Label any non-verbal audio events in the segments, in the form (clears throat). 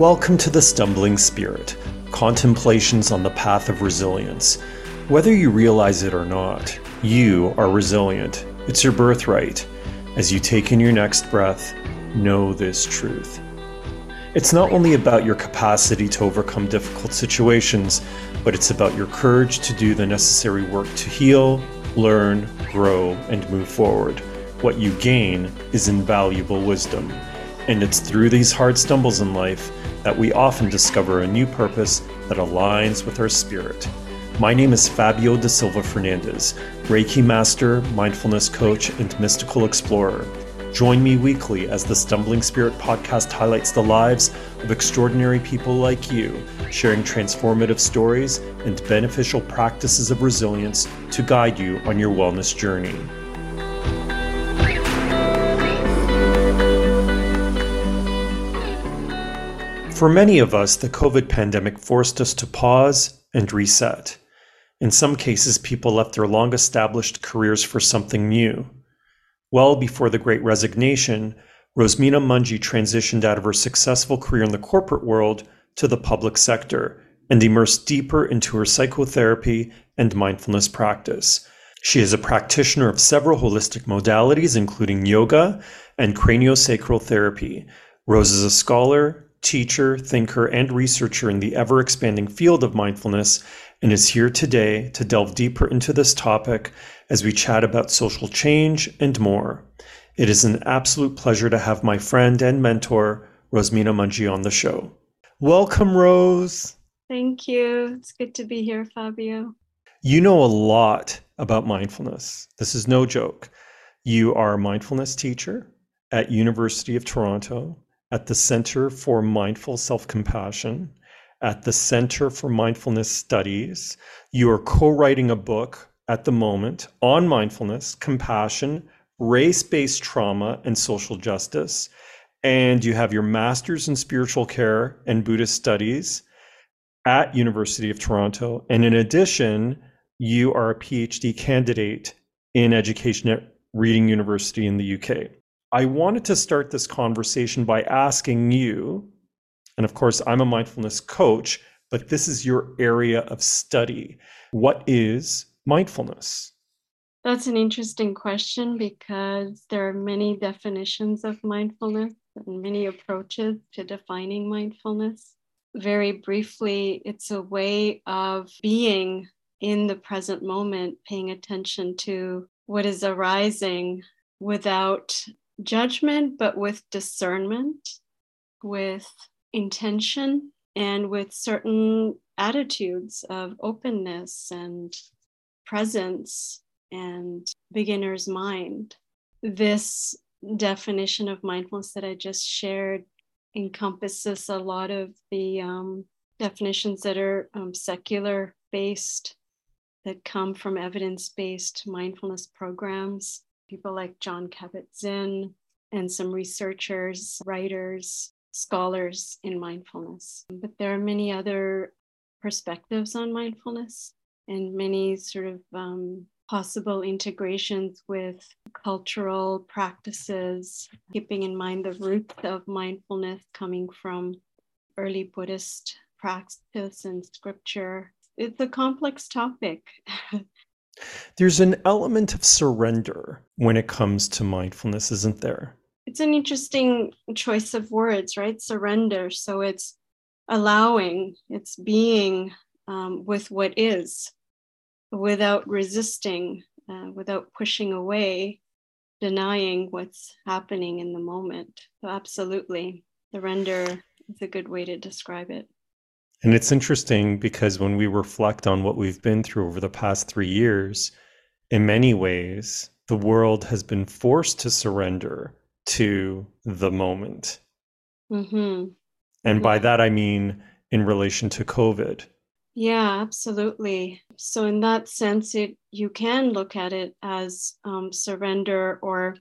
Welcome to the Stumbling Spirit Contemplations on the Path of Resilience. Whether you realize it or not, you are resilient. It's your birthright. As you take in your next breath, know this truth. It's not only about your capacity to overcome difficult situations, but it's about your courage to do the necessary work to heal, learn, grow, and move forward. What you gain is invaluable wisdom. And it's through these hard stumbles in life that we often discover a new purpose that aligns with our spirit. My name is Fabio da Silva Fernandez, Reiki Master, Mindfulness Coach, and Mystical Explorer. Join me weekly as the Stumbling Spirit podcast highlights the lives of extraordinary people like you, sharing transformative stories and beneficial practices of resilience to guide you on your wellness journey. For many of us, the COVID pandemic forced us to pause and reset. In some cases, people left their long established careers for something new. Well before the Great Resignation, Rose Mina Munjee transitioned out of her successful career in the corporate world to the public sector and immersed deeper into her psychotherapy and mindfulness practice. She is a practitioner of several holistic modalities, including yoga and craniosacral therapy. Rose is a scholar, teacher, thinker, and researcher in the ever expanding field of mindfulness and is here today to delve deeper into this topic as we chat about social change and more. It is an absolute pleasure to have my friend and mentor, Rose Mina Munjee, on the show. Welcome, Rose. Thank you. It's good to be here, Fabio. You know a lot about mindfulness. This is no joke. You are a mindfulness teacher at University of Toronto at the Center for Mindful Self Compassion, at the Center for Mindfulness Studies. You are co writing a book at the moment on mindfulness, compassion, race based trauma, and social justice. And you have your master's in spiritual care and Buddhist studies at University of Toronto. And in addition, you are a PhD candidate in education at Reading University in the UK. I wanted to start this conversation by asking you, and of course, I'm a mindfulness coach, but this is your area of study. What is mindfulness? That's an interesting question because there are many definitions of mindfulness and many approaches to defining mindfulness. Very briefly, it's a way of being in the present moment, paying attention to what is arising without judgment, but with discernment, with intention, and with certain attitudes of openness and presence and beginner's mind. This definition of mindfulness that I just shared encompasses a lot of the um, definitions that are um, secular based, that come from evidence based mindfulness programs people like Jon Kabat-Zinn and some researchers, writers, scholars in mindfulness. But there are many other perspectives on mindfulness and many sort of um, possible integrations with cultural practices, keeping in mind the roots of mindfulness coming from early Buddhist practice and scripture. It's a complex topic. (laughs) There's an element of surrender when it comes to mindfulness, isn't there? It's an interesting choice of words, right? Surrender. So it's allowing, it's being um, with what is without resisting, uh, without pushing away, denying what's happening in the moment. So, absolutely, surrender is a good way to describe it. And it's interesting because when we reflect on what we've been through over the past three years, in many ways, the world has been forced to surrender to the moment. Mm-hmm. And by that, I mean in relation to COVID. Yeah, absolutely. So, in that sense, it you can look at it as um, surrender or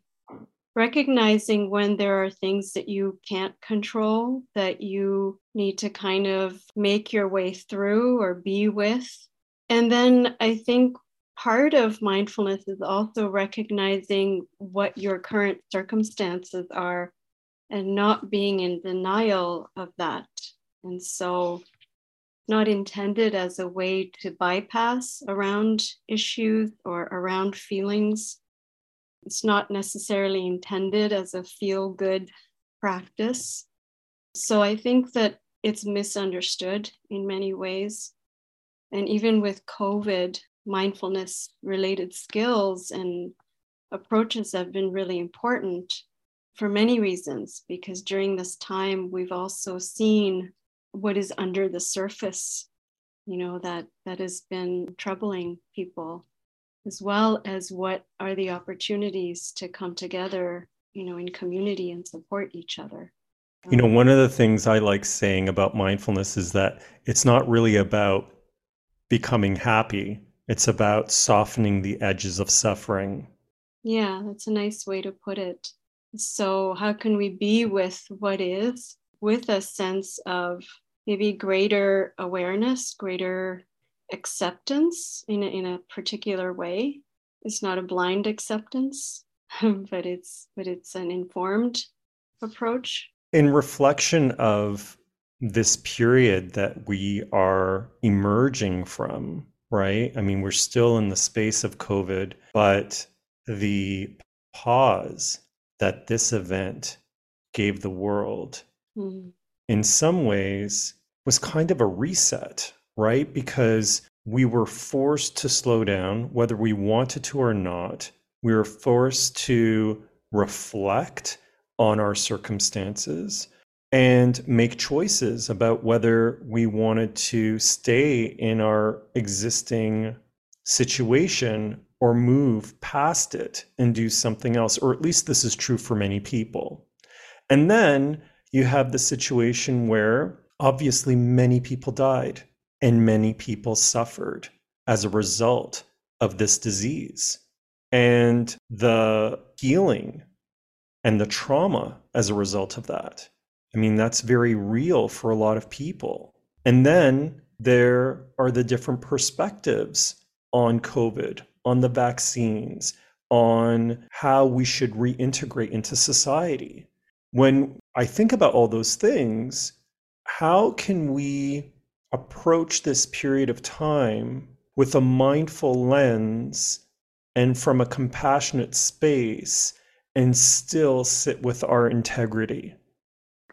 recognizing when there are things that you can't control that you need to kind of make your way through or be with. And then I think part of mindfulness is also recognizing what your current circumstances are and not being in denial of that. And so, not intended as a way to bypass around issues or around feelings. It's not necessarily intended as a feel good practice. So, I think that it's misunderstood in many ways. And even with COVID, mindfulness related skills and approaches have been really important for many reasons, because during this time, we've also seen what is under the surface, you know, that, that has been troubling people, as well as what are the opportunities to come together, you know, in community and support each other. You know, one of the things I like saying about mindfulness is that it's not really about becoming happy, it's about softening the edges of suffering. Yeah, that's a nice way to put it. So, how can we be with what is with a sense of maybe greater awareness, greater acceptance in a, in a particular way? It's not a blind acceptance, (laughs) but it's but it's an informed approach in reflection of this period that we are emerging from, right? I mean, we're still in the space of COVID, but the pause that this event gave the world mm. in some ways was kind of a reset, right? Because we were forced to slow down, whether we wanted to or not. We were forced to reflect on our circumstances and make choices about whether we wanted to stay in our existing situation or move past it and do something else, or at least this is true for many people. And then you have the situation where obviously many people died and many people suffered as a result of this disease. And the healing and the trauma as a result of that. I mean, that's very real for a lot of people. And then there are the different perspectives on COVID, on the vaccines, on how we should reintegrate into society. When I think about all those things, how can we approach this period of time with a mindful lens and from a compassionate space and still sit with our integrity?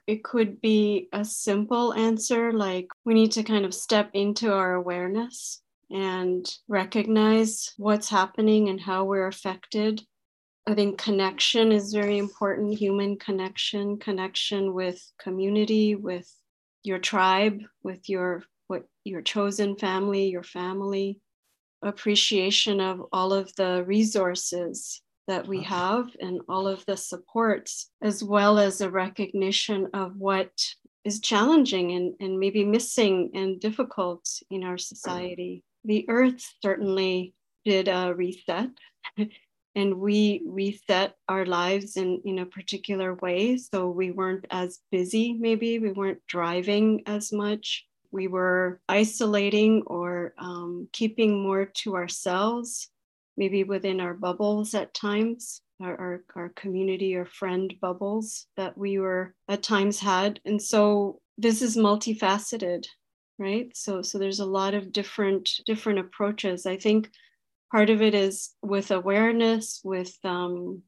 It could be a simple answer like we need to kind of step into our awareness and recognize what's happening and how we're affected. I think connection is very important human connection, connection with community, with your tribe, with your what your chosen family, your family, appreciation of all of the resources that we have and all of the supports, as well as a recognition of what is challenging and, and maybe missing and difficult in our society. The earth certainly did a reset. (laughs) and we reset our lives in, in a particular way. So we weren't as busy, maybe, we weren't driving as much. We were isolating or um, keeping more to ourselves maybe within our bubbles at times, our, our, our, community or friend bubbles that we were at times had. And so this is multifaceted, right? So so there's a lot of different different approaches. I think part of it is with awareness, with um,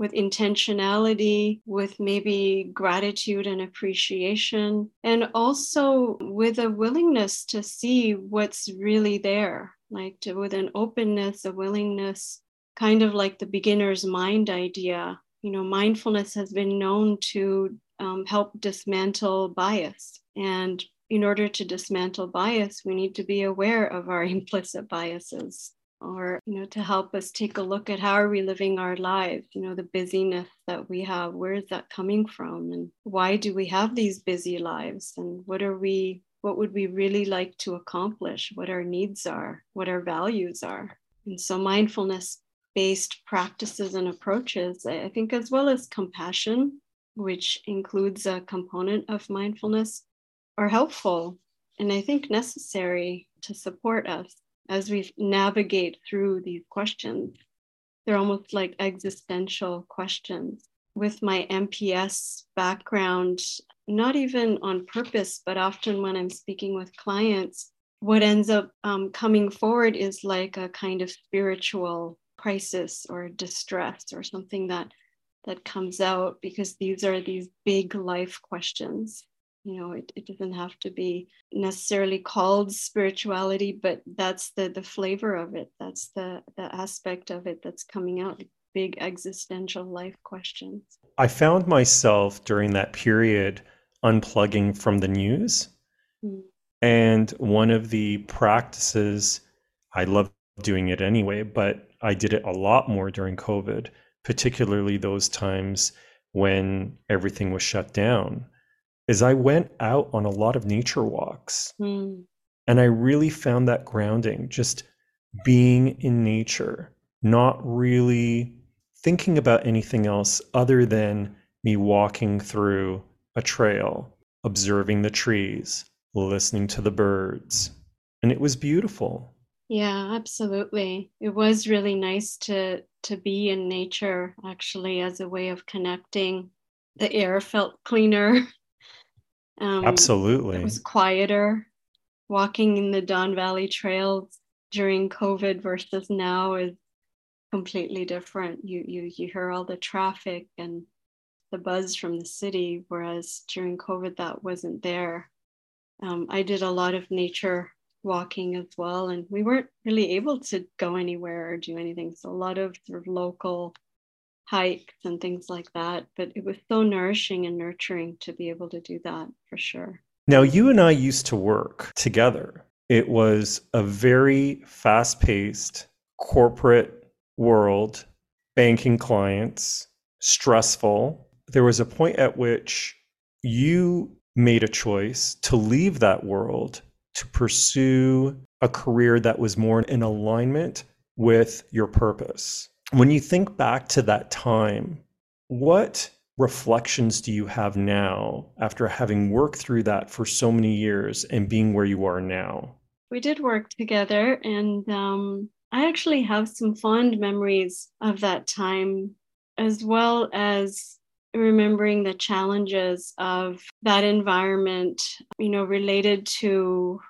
with intentionality, with maybe gratitude and appreciation, and also with a willingness to see what's really there, like to, with an openness, a willingness, kind of like the beginner's mind idea. You know, mindfulness has been known to um, help dismantle bias. And in order to dismantle bias, we need to be aware of our (laughs) implicit biases or you know to help us take a look at how are we living our lives you know the busyness that we have where is that coming from and why do we have these busy lives and what are we what would we really like to accomplish, what our needs are, what our values are. And so, mindfulness based practices and approaches, I think, as well as compassion, which includes a component of mindfulness, are helpful and I think necessary to support us as we navigate through these questions. They're almost like existential questions. with my MPS background, not even on purpose, but often when I'm speaking with clients, what ends up um, coming forward is like a kind of spiritual crisis or distress or something that that comes out because these are these big life questions you know it, it doesn't have to be necessarily called spirituality but that's the the flavor of it. That's the the aspect of it that's coming out big existential life questions. I found myself during that period unplugging from the news. Mm. and one of the practices i love doing it anyway but i did it a lot more during covid particularly those times when everything was shut down is I went out on a lot of nature walks. Mm. And I really found that grounding, just being in nature, not really thinking about anything else other than me walking through a trail, observing the trees, listening to the birds. And it was beautiful. Yeah, absolutely. It was really nice to to be in nature actually as a way of connecting. The air felt cleaner. (laughs) Um, Absolutely. It was quieter. Walking in the Don Valley trails during COVID versus now is completely different. You you you hear all the traffic and the buzz from the city, whereas during COVID that wasn't there. Um, I did a lot of nature walking as well, and we weren't really able to go anywhere or do anything. So a lot of sort of local hikes and things like that. But it was so nourishing and nurturing to be able to do that for sure. Now, you and I used to work together. It was a very fast paced corporate world, banking clients, stressful. There was a point at which you made a choice to leave that world to pursue a career that was more in alignment with your purpose. When you think back to that time, what reflections do you have now after having worked through that for so many years and being where you are now? We did work together, and um, I actually have some fond memories of that time, as well as remembering the challenges of that environment, you know, related to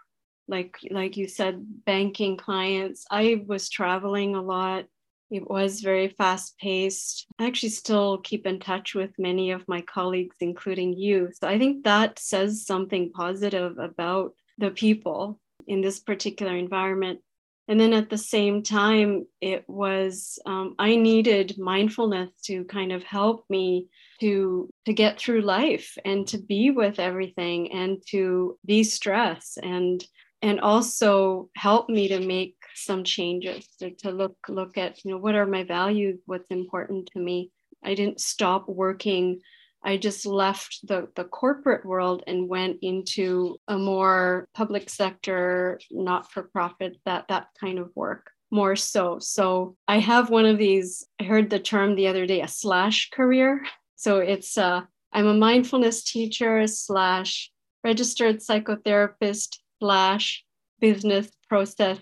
like like you said banking clients i was traveling a lot it was very fast paced. I actually still keep in touch with many of my colleagues, including you. So I think that says something positive about the people in this particular environment. And then at the same time, it was, um, I needed mindfulness to kind of help me to to get through life and to be with everything and to de-stress and and also help me to make some changes to, to look look at you know what are my values what's important to me. I didn't stop working. I just left the, the corporate world and went into a more public sector not for profit that that kind of work more so. So i have one of these i heard the term the other day a slash career. So it's uh, i'm a mindfulness teacher slash registered psychotherapist slash business process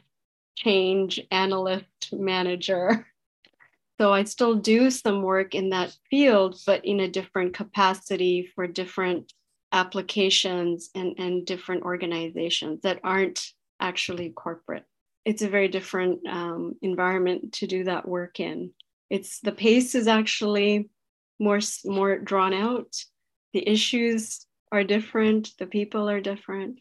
change analyst manager. So I still do some work in that field, but in a different capacity for different applications and, and different organizations that aren't actually corporate. It's a very different um, environment to do that work in. It's the pace is actually more more drawn out. The issues are different. The people are different.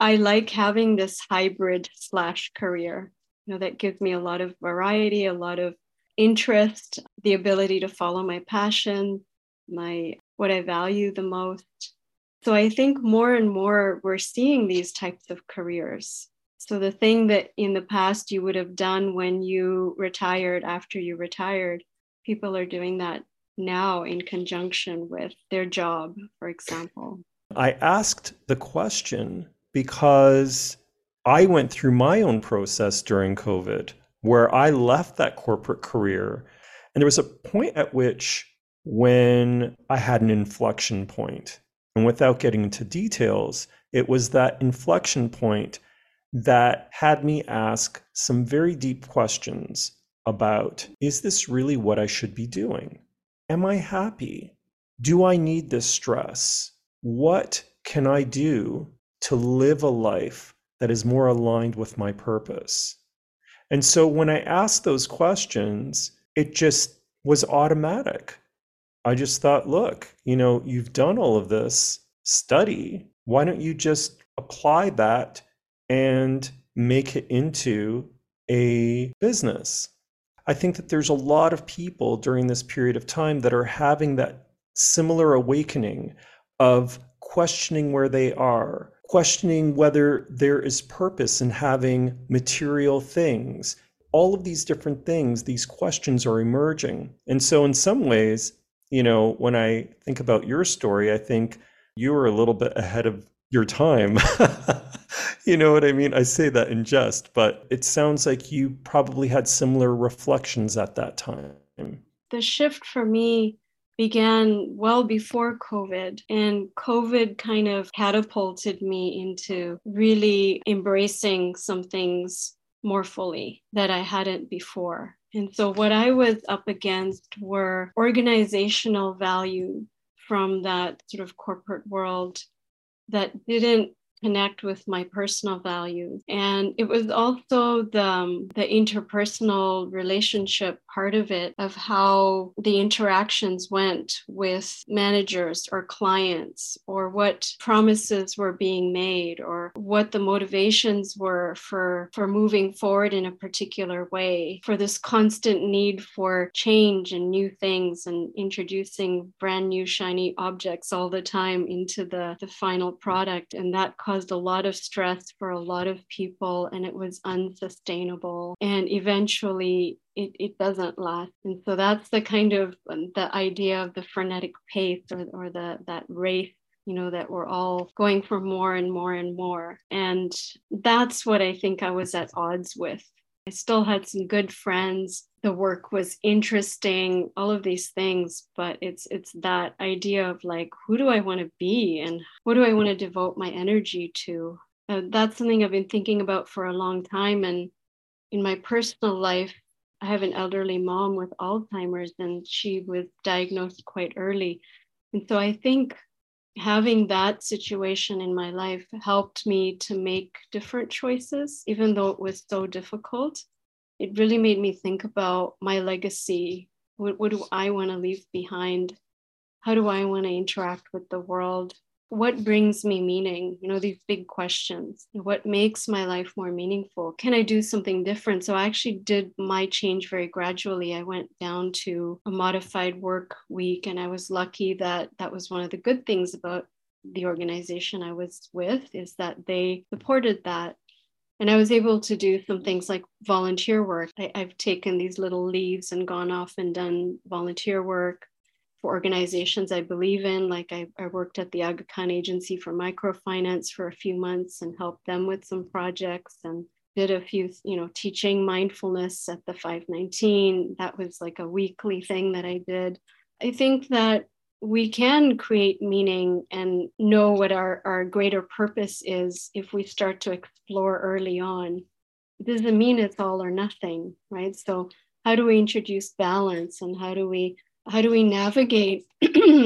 I like having this hybrid slash career. You know, that gives me a lot of variety, a lot of interest, the ability to follow my passion, my what I value the most. So I think more and more we're seeing these types of careers. So the thing that in the past you would have done when you retired after you retired, people are doing that now in conjunction with their job, for example. I asked the question because I went through my own process during COVID where I left that corporate career. And there was a point at which when I had an inflection point, and without getting into details, it was that inflection point that had me ask some very deep questions about is this really what I should be doing? Am I happy? Do I need this stress? What can I do to live a life that is more aligned with my purpose? And so when I asked those questions, it just was automatic. I just thought, look, you know, you've done all of this study. Why don't you just apply that and make it into a business? I think that there's a lot of people during this period of time that are having that similar awakening of questioning where they are, questioning whether there is purpose in having material things. All of these different things, these questions are emerging. And so, in some ways, you know, when I think about your story, I think you were a little bit ahead of your time. (laughs) you know what I mean? I say that in jest, but it sounds like you probably had similar reflections at that time. The shift for me began well before COVID, and COVID kind of catapulted me into really embracing some things more fully that I hadn't before. And so, what I was up against were organizational value from that sort of corporate world that didn't connect with my personal values. And it was also the um, the interpersonal relationship part of it of how the interactions went with managers or clients or what promises were being made or what the motivations were for for moving forward in a particular way for this constant need for change and new things and introducing brand new shiny objects all the time into the the final product. And that caused a lot of stress for a lot of people and it was unsustainable. And eventually it, it doesn't last. And so that's the kind of um, the idea of the frenetic pace or, or the that race you know that we're all going for more and more and more. And that's what i think i was at odds with i still had some good friends. The work was interesting all of these things but it's it's that idea of like who do i want to be and what do i want to devote my energy to? Uh, that's something i've been thinking about for a long time and in my personal life i have an elderly mom with alzheimer's and she was diagnosed quite early. And so i think having that situation in my life helped me to make different choices even though it was so difficult it really made me think about my legacy. What, what do I want to leave behind? How do I want to interact with the world? What brings me meaning? You know, these big questions. What makes my life more meaningful? Can I do something different? So I actually did my change very gradually. I went down to a modified work week, and I was lucky that that was one of the good things about the organization I was with is that they supported that and I was able to do some things like volunteer work. I, have taken these little leaves and gone off and done volunteer work for organizations I believe in. Like I, I worked at the Aga Khan Agency for Microfinance for a few months and helped them with some projects and did a few, you know, teaching mindfulness at the 519. That was like a weekly thing that I did. I think that we can create meaning and know what our, our greater purpose is if we start to explore early on. It doesn't mean it's all or nothing, right? So how do we introduce balance and how do we how do we navigate (clears throat)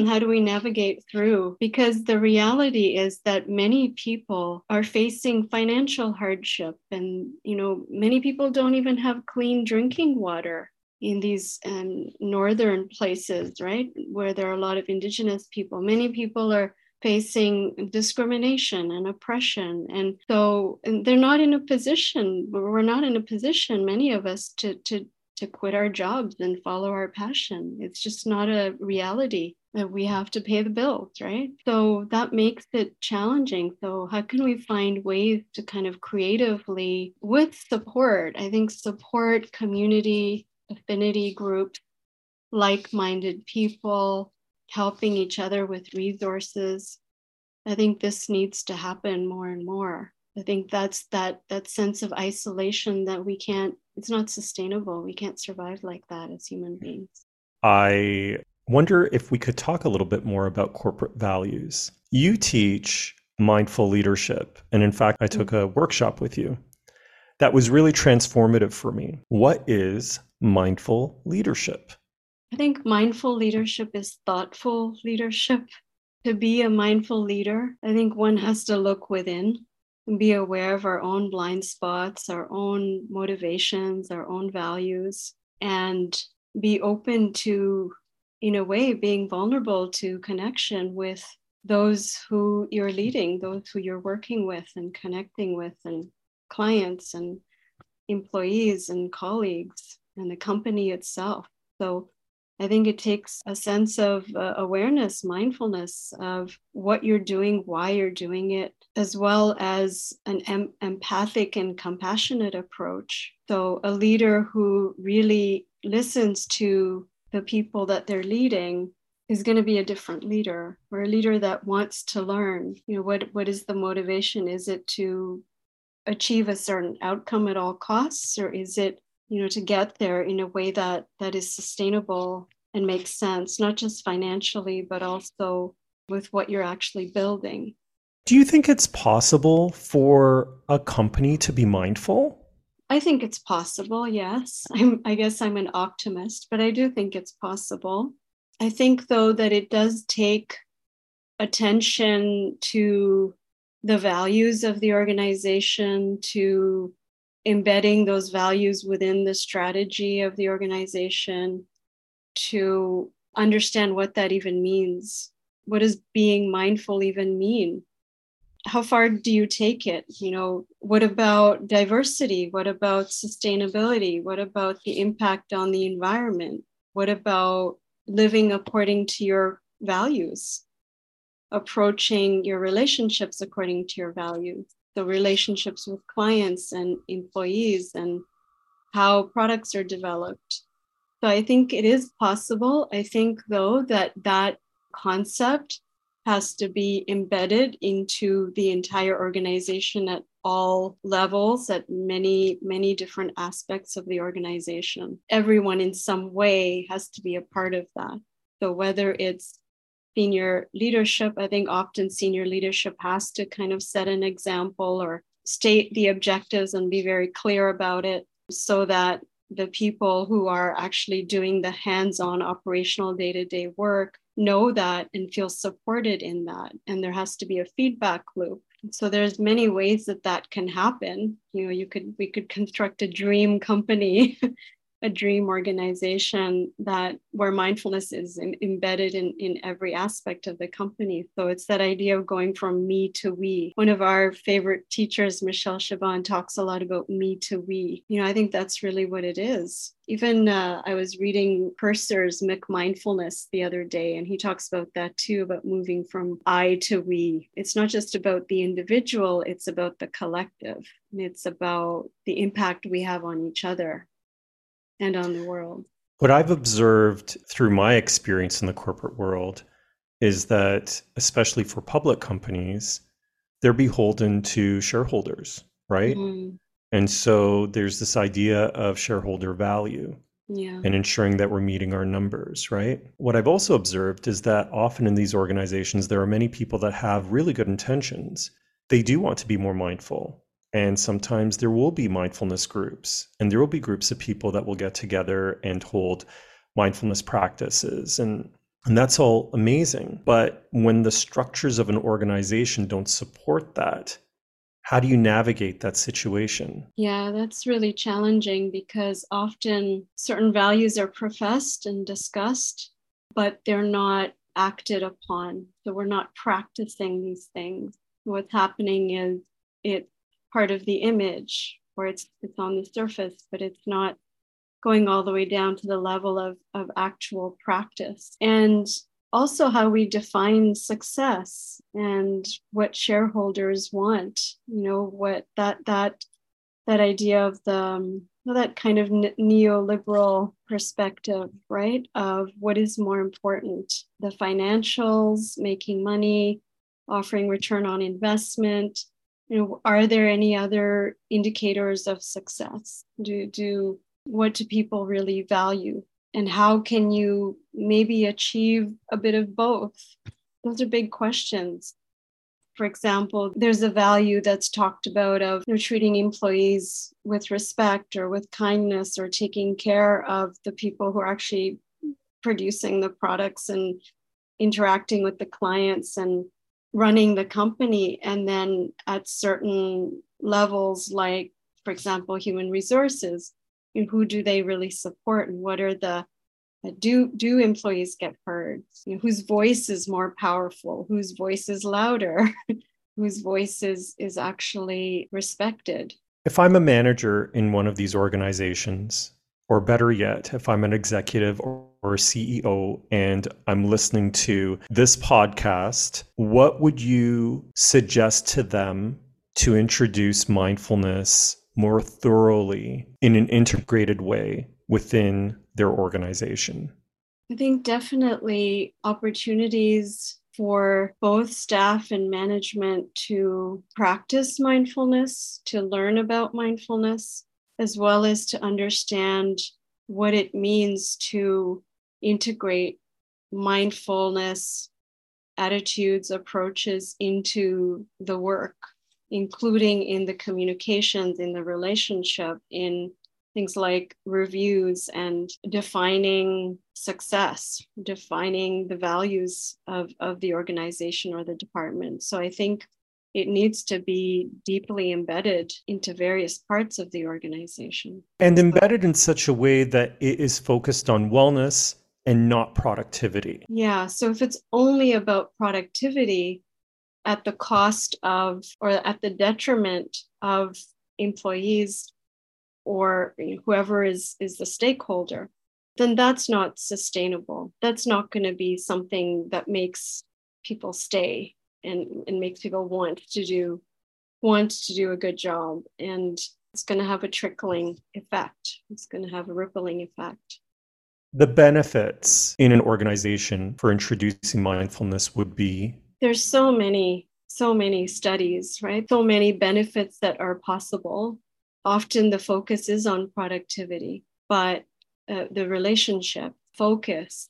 how do we navigate through because the reality is that many people are facing financial hardship and you know many people don't even have clean drinking water in these um, northern places, right, where there are a lot of indigenous people. Many people are facing discrimination and oppression, and so and they're not in a position. We're not in a position, many of us, to to to quit our jobs and follow our passion. It's just not a reality that we have to pay the bills, right? So that makes it challenging. So, how can we find ways to kind of creatively, with support, I think support, community, affinity groups, like minded people, helping each other with resources. I think this needs to happen more and more. I think that's that that sense of isolation that we can't it's not sustainable. We can't survive like that as human mm. beings. I wonder if we could talk a little bit more about corporate values. You teach mindful leadership and in fact I took mm. a workshop with you that was really transformative for me. What is mindful leadership? I think mindful leadership is thoughtful leadership. To be a mindful leader, I think one has to look within be aware of our own blind spots, our own motivations, our own values, and be open to, in a way, being vulnerable to connection with those who you're leading, those who you're working with and connecting with, and clients and employees and colleagues and the company itself. So I think it takes a sense of uh, awareness, mindfulness of what you're doing, why you're doing it, as well as an em- empathic and compassionate approach. So, a leader who really listens to the people that they're leading is going to be a different leader or a leader that wants to learn you know what what is the motivation is it to achieve a certain outcome at all costs or is it you know to get there in a way that that is sustainable and makes sense not just financially but also with what you're actually building. Do you think it's possible for a company to be mindful? I think it's possible yes. I'm, i guess i'm an optimist but i do think it's possible. I think though that it does take attention to the values of the organization to embedding those values within the strategy of the organization to understand what that even means. What does being mindful even mean? How far do you take it? You know what about diversity? What about sustainability? What about the impact on the environment? What about living according to your values? Approaching your relationships according to your values, the relationships with clients and employees, and how products are developed. So I think it is possible. I think, though, that that concept has to be embedded into the entire organization at all levels, at many, many different aspects of the organization. Everyone in some way has to be a part of that. So whether it's senior leadership, I think often senior leadership has to kind of set an example or state the objectives and be very clear about it so that the people who are actually doing the hands on operational day to day work know that and feel supported in that. And there has to be a feedback loop. So there's many ways that that can happen. You know, you could we could construct a dream company (laughs) a dream organization that where mindfulness is in, embedded in, in every aspect of the company. So it's that idea of going from me to we. One of our favorite teachers, Michelle Chabon, talks a lot about me to we. You know, I think that's really what it is. Even uh, I was reading Purser's McMindfulness the other day, and he talks about that too about moving from I to we. It's not just about the individual, it's about the collective. And it's about the impact we have on each other and on the world. What I've observed through my experience in the corporate world is that, especially for public companies, they're beholden to shareholders, right? Mm-hmm. And so there's this idea of shareholder value yeah. and ensuring that we're meeting our numbers, right? What I've also observed is that often in these organizations, there are many people that have really good intentions. They do want to be more mindful. And sometimes there will be mindfulness groups, and there will be groups of people that will get together and hold mindfulness practices. And, and that's all amazing. But when the structures of an organization don't support that, how do you navigate that situation? Yeah, that's really challenging because often certain values are professed and discussed, but they're not acted upon. So we're not practicing these things. What's happening is it part of the image or it's it's on the surface but it's not going all the way down to the level of, of actual practice. And also how we define success and what shareholders want you know what that that that idea of the um, that kind of neoliberal perspective right of what is more important the financials making money offering return on investment you know are there any other indicators of success? Do do what do people really value? And how can you maybe achieve a bit of both? Those are big questions. For example there's a value that's talked about of you know, treating employees with respect or with kindness or taking care of the people who are actually producing the products and interacting with the clients and running the company. And then at certain levels, like, for example, human resources, who do they really support and what are the uh, do do employees get heard? You know, whose voice is more powerful? Whose voice is louder? (laughs) Whose voice is is actually respected? If i'm a manager in one of these organizations or better yet if i'm an executive or, or ceo and i'm listening to this podcast what would you suggest to them to introduce mindfulness more thoroughly in an integrated way within their organization? I think definitely opportunities for both staff and management to practice mindfulness, to learn about mindfulness, as well as to understand what it means to integrate mindfulness attitudes, approaches into the work including in the communications, in the relationship, in things like reviews and defining success, defining the values of, of the organization or the department. So I think it needs to be deeply embedded into various parts of the organization. And embedded in such a way that it is focused on wellness and not productivity. Yeah. So if it's only about productivity, at the cost of or at the detriment of employees or whoever is is the stakeholder then that's not sustainable that's not going to be something that makes people stay and and makes people want to do want to do a good job and it's going to have a trickling effect it's going to have a rippling effect the benefits in an organization for introducing mindfulness would be? There's so many so many studies right? So many benefits that are possible. Often the focus is on productivity but uh, the relationship focus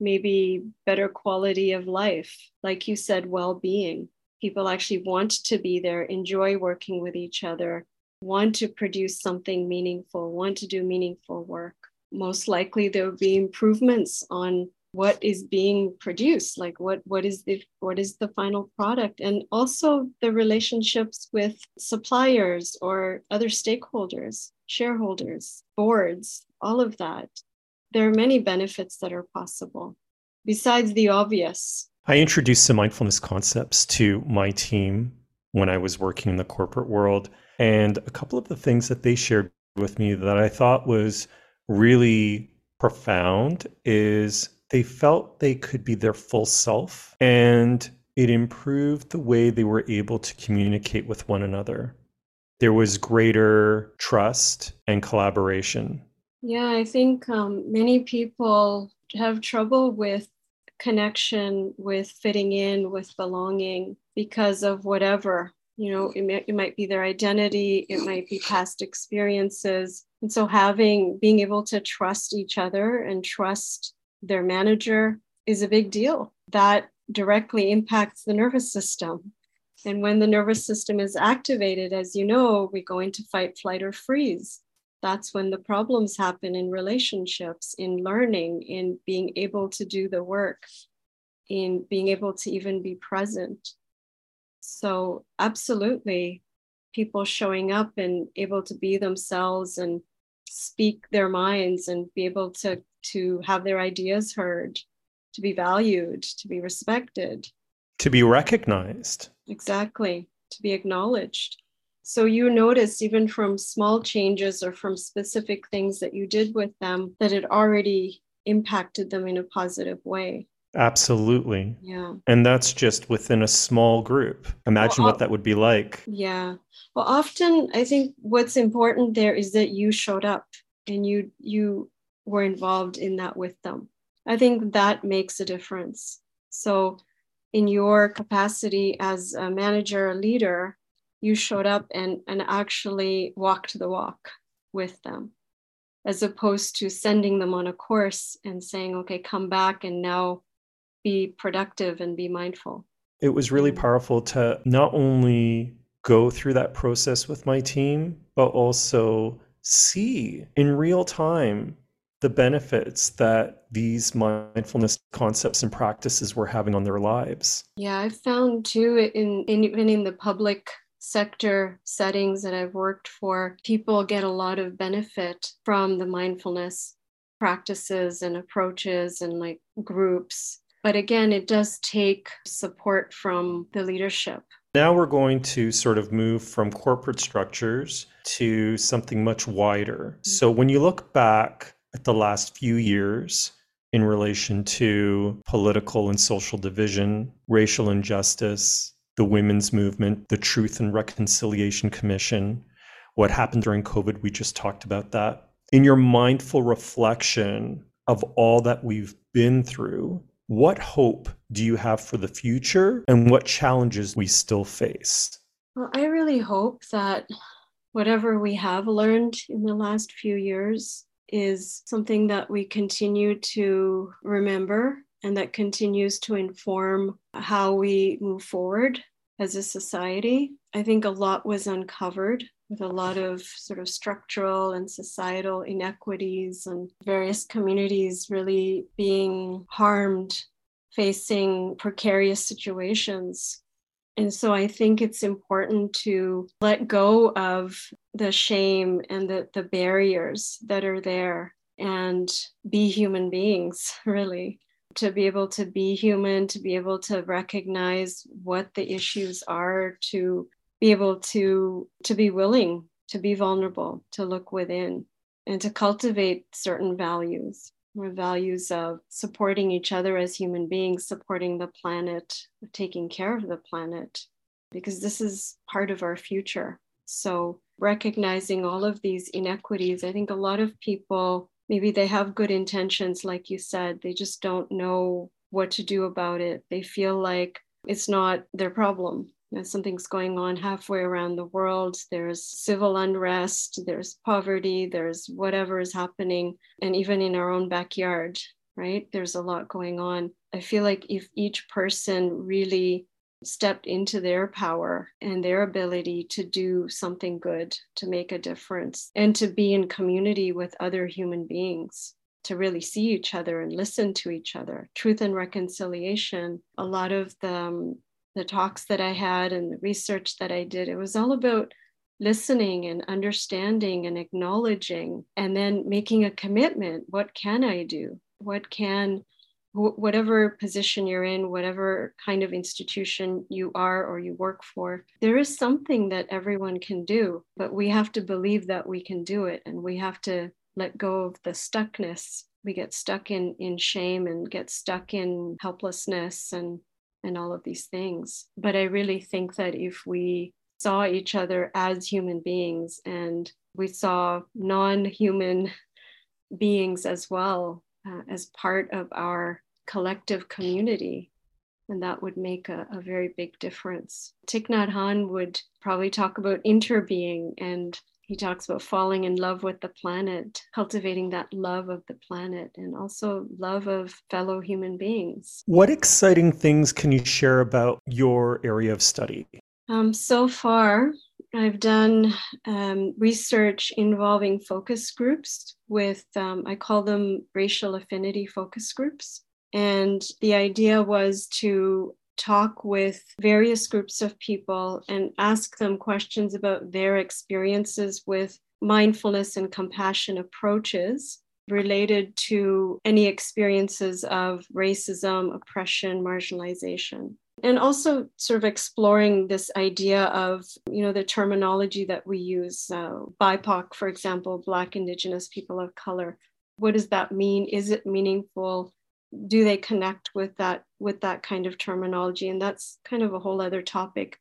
maybe better quality of life like you said well-being. People actually want to be there enjoy working with each other want to produce something meaningful want to do meaningful work most likely there will be improvements on what is being produced like what what is the what is the final product? And also the relationships with suppliers or other stakeholders shareholders boards all of that. There are many benefits that are possible. Besides the obvious. I introduced some mindfulness concepts to my team when i was working in the corporate world and a couple of the things that they shared with me that i thought was really profound is they felt they could be their full self and it improved the way they were able to communicate with one another. There was greater trust and collaboration. Yeah, I think um, many people have trouble with connection, with fitting in, with belonging because of whatever. You know, it, may, it might be their identity, it might be past experiences. And so, having, being able to trust each other and trust their manager is a big deal. That directly impacts the nervous system. And when the nervous system is activated, as you know, we go into fight, flight, or freeze. That's when the problems happen in relationships, in learning, in being able to do the work, in being able to even be present. So, absolutely, people showing up and able to be themselves and speak their minds and be able to to have their ideas heard, to be valued, to be respected, to be recognized. Exactly, to be acknowledged. So you notice, even from small changes or from specific things that you did with them, that it already impacted them in a positive way. Absolutely. Yeah. And that's just within a small group. Imagine well, what that would be like. Yeah. Well, often I think what's important there is that you showed up and you you were involved in that with them. I think that makes a difference. So, in your capacity as a manager, a leader, you showed up and, and actually walked the walk with them, as opposed to sending them on a course and saying, okay, come back and now be productive and be mindful. It was really mm. powerful to not only go through that process with my team, but also see in real time the benefits that these mindfulness concepts and practices were having on their lives. Yeah, I've found too in, in even in the public sector settings that I've worked for, people get a lot of benefit from the mindfulness practices and approaches and like groups. But again, it does take support from the leadership. Now we're going to sort of move from corporate structures to something much wider. So when you look back at the last few years, in relation to political and social division, racial injustice, the women's movement, the Truth and Reconciliation Commission, what happened during COVID. We just talked about that. In your mindful reflection of all that we've been through, what hope do you have for the future and what challenges we still face? Well, I really hope that whatever we have learned in the last few years is something that we continue to remember and that continues to inform how we move forward as a society. I think a lot was uncovered with a lot of sort of structural and societal inequities and various communities really being harmed, facing precarious situations. And so I think it's important to let go of the shame and the, the barriers that are there and be human beings, (laughs) really to be able to be human, to be able to recognize what the issues are, to be able to to be willing to be vulnerable, to look within, and to cultivate certain values or values of supporting each other as human beings, supporting the planet, taking care of the planet, because this is part of our future. So, recognizing all of these inequities, I think a lot of people maybe they have good intentions, like you said, they just don't know what to do about it. They feel like it's not their problem. That something's going on halfway around the world. There's civil unrest, there's poverty, there's whatever is happening. And even in our own backyard, right? There's a lot going on. I feel like if each person really stepped into their power and their ability to do something good, to make a difference, and to be in community with other human beings, to really see each other and listen to each other. Truth and reconciliation, a lot of the, um, the talks that I had and the research that I did, it was all about listening and understanding and acknowledging and then making a commitment. What can I do? What can whatever position you're in, whatever kind of institution you are or you work for, there is something that everyone can do, but we have to believe that we can do it and we have to let go of the stuckness. We get stuck in, in shame and get stuck in helplessness and, and all of these things. But I really think that if we saw each other as human beings and we saw non human (laughs) beings as well uh, as part of our collective community. And that would make a, a very big difference. Thich Nhat Hanh would probably talk about interbeing and he talks about falling in love with the planet, cultivating that love of the planet, and also love of fellow human beings. What exciting things can you share about your area of study? Um, so far, I've done um, research involving focus groups with, um, I call them racial affinity focus groups. And the idea was to talk with various groups of people and ask them questions about their experiences with mindfulness and compassion approaches related to any experiences of racism, oppression, marginalization. And also, sort of exploring this idea of, you know, the terminology that we use, uh, BIPOC, for example, Black, Indigenous, people of color. What does that mean? Is it meaningful? do they connect with that with that kind of terminology and that's kind of a whole other topic.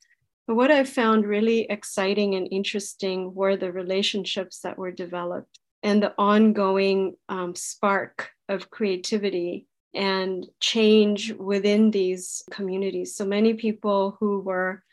But what i found really exciting and interesting were the relationships that were developed and the ongoing um, spark of creativity and change within these communities. So many people who were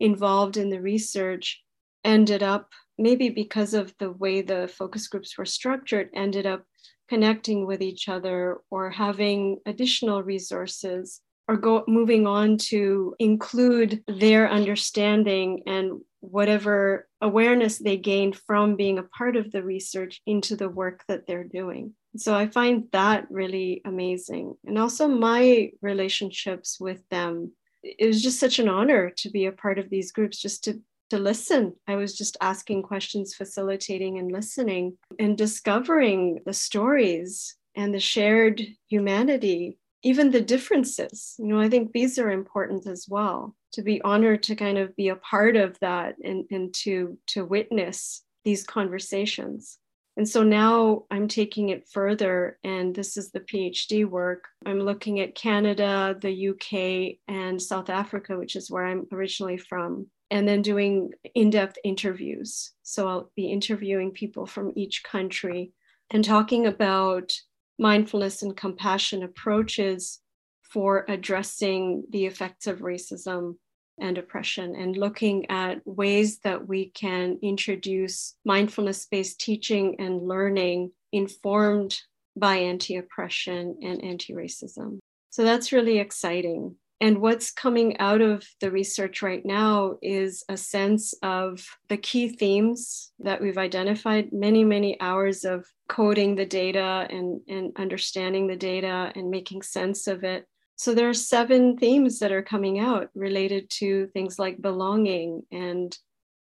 involved in the research ended up maybe because of the way the focus groups were structured ended up connecting with each other or having additional resources or go moving on to include their understanding and whatever awareness they gained from being a part of the research into the work that they're doing. So I find that really amazing. And also my relationships with them. It was just such an honor to be a part of these groups, just to to listen. I was just asking questions, facilitating and listening and discovering the stories and the shared humanity, even the differences. You know, I think these are important as well to be honored to kind of be a part of that and, and to to witness these conversations. And so now I'm taking it further, and this is the PhD work. I'm looking at Canada, the UK, and South Africa, which is where I'm originally from, and then doing in depth interviews. So I'll be interviewing people from each country and talking about mindfulness and compassion approaches for addressing the effects of racism and oppression and looking at ways that we can introduce mindfulness based teaching and learning informed by anti oppression and anti racism. So that's really exciting. And what's coming out of the research right now is a sense of the key themes that we've identified, many, many hours of coding the data and, and understanding the data and making sense of it. So there are seven themes that are coming out related to things like belonging and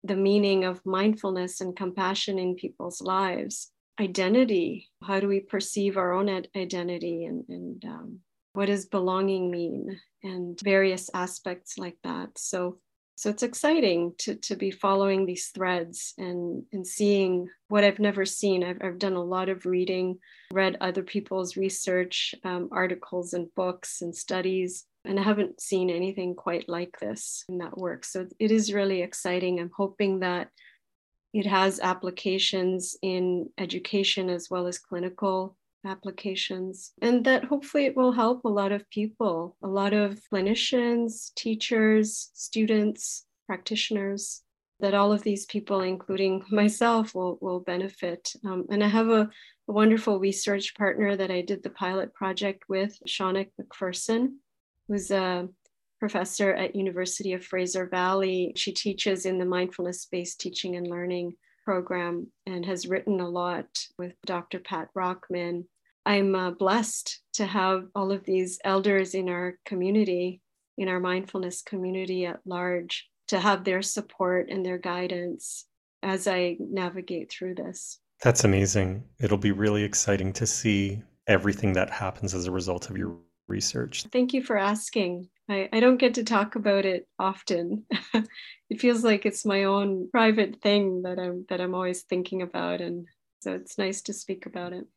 the meaning of mindfulness and compassion in people's lives. Identity how do we perceive our own identity and, and um, what does belonging mean and various aspects like that so so it's exciting to, to be following these threads and, and seeing what I've never seen. I've, I've done a lot of reading, read other people's research, um, articles and books and studies, and I haven't seen anything quite like this in that work. So it is really exciting. I'm hoping that it has applications in education as well as clinical applications and that hopefully it will help a lot of people, a lot of clinicians, teachers, students, practitioners, that all of these people, including (laughs) myself, will, will benefit. Um, and I have a, a, wonderful research partner that I did the pilot project with, Shaunak McPherson, who's a professor at University of Fraser Valley. She teaches in the mindfulness-based teaching and learning program and has written a lot with Dr. Pat Rockman. I'm uh, blessed to have all of these elders in our community, in our mindfulness community at large, to have their support and their guidance as I navigate through this. That's amazing. It'll be really exciting to see everything that happens as a result of your research. Thank you for asking. I, I don't get to talk about it often. (laughs) it feels like it's my own private thing that I'm that I'm always thinking about and so it's nice to speak about it.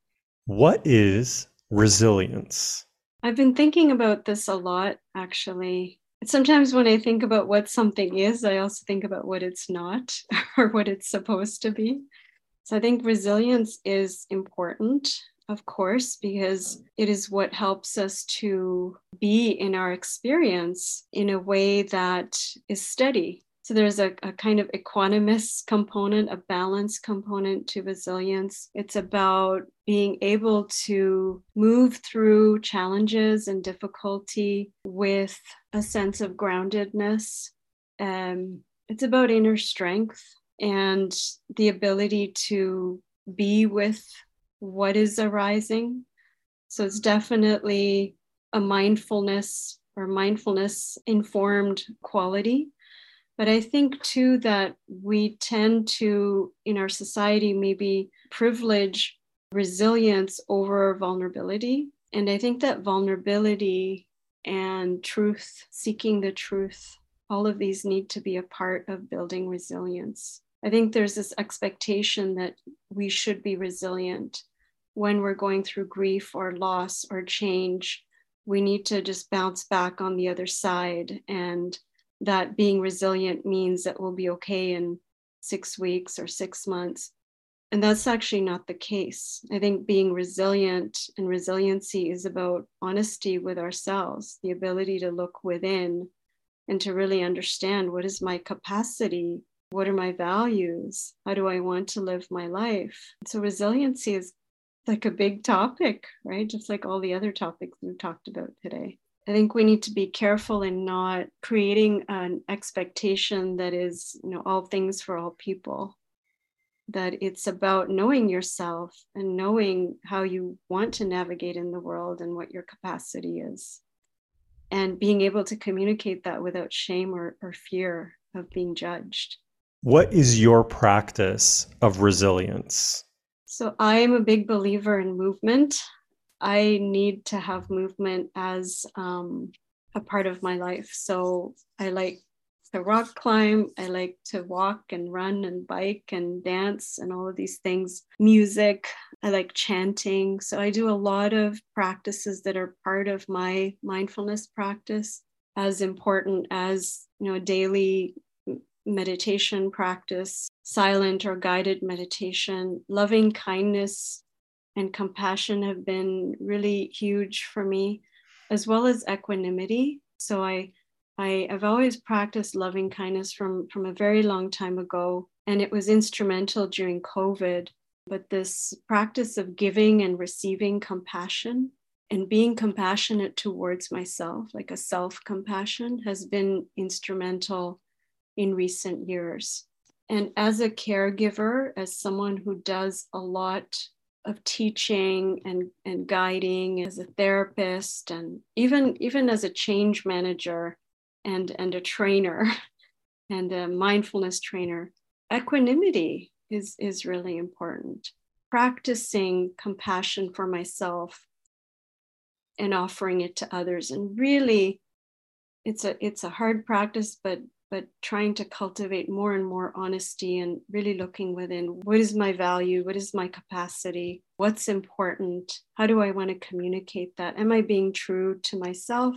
What is resilience? I've been thinking about this a lot actually. Sometimes when I think about what something is, I also think about what it's not (laughs) or what it's supposed to be. So I think resilience is important of course, because it is what helps us to be in our experience in a way that is steady. So there's a, a kind of equanimous component, a balance component to resilience. It's about being able to move through challenges and difficulty with a sense of groundedness. Um, it's about inner strength and the ability to be with what is arising. So it's definitely a mindfulness or mindfulness informed quality. But I think too that we tend to, in our society, maybe privilege resilience over vulnerability. And I think that vulnerability and truth, seeking the truth, all of these need to be a part of building resilience. I think there's this expectation that we should be resilient when we're going through grief or loss or change, we need to just bounce back on the other side. And that being resilient means that we'll be okay in six weeks or six months. And that's actually not the case. I think being resilient and resiliency is about honesty with ourselves, the ability to look within and to really understand what is my capacity what are my values how do i want to live my life so resiliency is like a big topic, right? Just like all the other topics we've talked about today. I think we need to be careful in not creating an expectation that is, you know, all things for all people. that it's about knowing yourself and knowing how you want to navigate in the world and what your capacity is. And being able to communicate that without shame or, or fear of being judged. What is your practice of resilience? So i am a big believer in movement i need to have movement as um, a part of my life so i like to rock climb. I like to walk and run and bike and dance and all of these things. Music. I like chanting. So I do a lot of practices that are part of my mindfulness practice, as important as you know, daily meditation practice, silent or guided meditation, loving kindness and compassion have been really huge for me, as well as equanimity. So I I, have always practiced loving kindness from, from a very long time ago, and it was instrumental during COVID. But this practice of giving and receiving compassion and being compassionate towards myself, like a self compassion, has been instrumental in recent years. And as a caregiver, as someone who does a lot of teaching and, and guiding as a therapist and even even as a change manager and, and a trainer (laughs) and a mindfulness trainer, equanimity is, is really important. Practicing compassion for myself and offering it to others. And really, it's a it's a hard practice, but but trying to cultivate more and more honesty and really looking within what is my value? What is my capacity? What's important? How do i want to communicate that? Am i being true to myself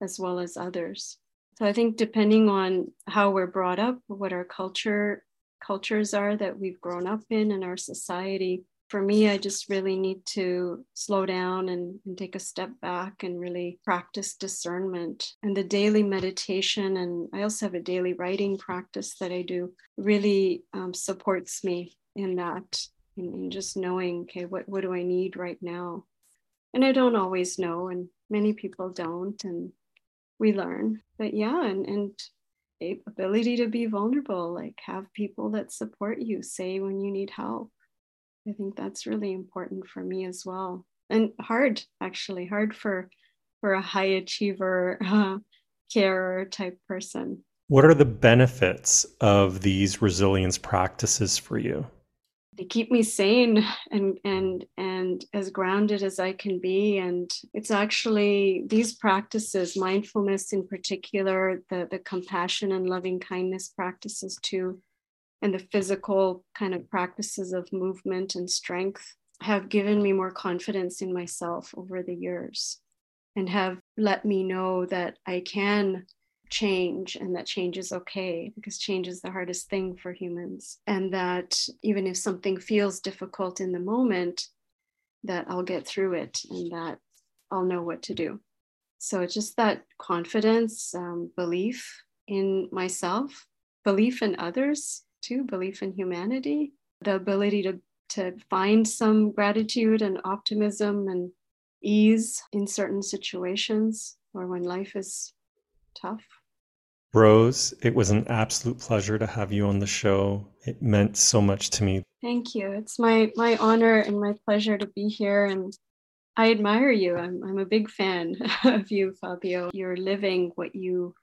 as well as others? So I think depending on how we're brought up, what our culture cultures are that we've grown up in in our society, for me, I just really need to slow down and, and, take a step back and really practice discernment. And the daily meditation, and I also have a daily writing practice that I do, really um, supports me in that, in, in just knowing, okay, what, what do I need right now? And I don't always know, and many people don't. And we learn. But yeah, and and ability to be vulnerable, like have people that support you, say when you need help. I think that's really important for me as well. And hard, actually, hard for for a high achiever (laughs) uh, carer type person. What are the benefits of these resilience practices for you? they keep me sane and and and as grounded as I can be. And it's actually these practices, mindfulness in particular, the the compassion and loving kindness practices too, and the physical kind of practices of movement and strength have given me more confidence in myself over the years and have let me know that I can change and that change is okay because change is the hardest thing for humans. And that even if something feels difficult in the moment that I'll get through it and that I'll know what to do. So it's just that confidence um, belief in myself belief in others too belief in humanity the ability to to find some gratitude and optimism and ease in certain situations or when life is tough Rose, it was an absolute pleasure to have you on the show. It meant so much to me. Thank you. It's my my honor and my pleasure to be here and I admire you. I'm I'm a big fan (laughs) of you, Fabio. You're living what you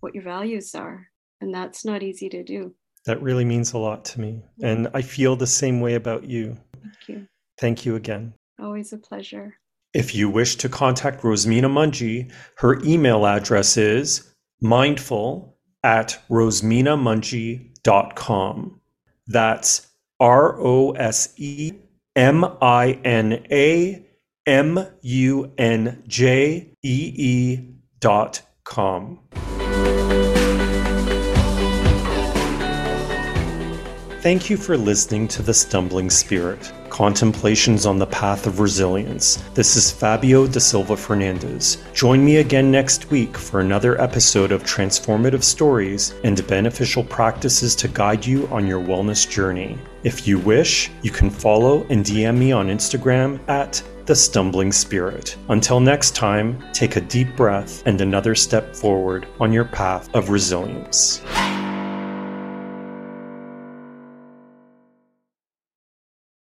what your values are, and that's not easy to do. That really means a lot to me, and I feel the same way about you. Thank you. Thank you again. Always a pleasure. If you wish to contact Rose Mina Munjee, her email address is mindful at roseminamunjee.com. That's R O S E M I N A M U N J E E dot com. Thank you for listening to The Stumbling Spirit Contemplations on the Path of Resilience. This is Fabio da Silva Fernandez. Join me again next week for another episode of transformative stories and beneficial practices to guide you on your wellness journey. If you wish, you can follow and DM me on Instagram at the stumbling spirit. Until next time, take a deep breath and another step forward on your path of resilience.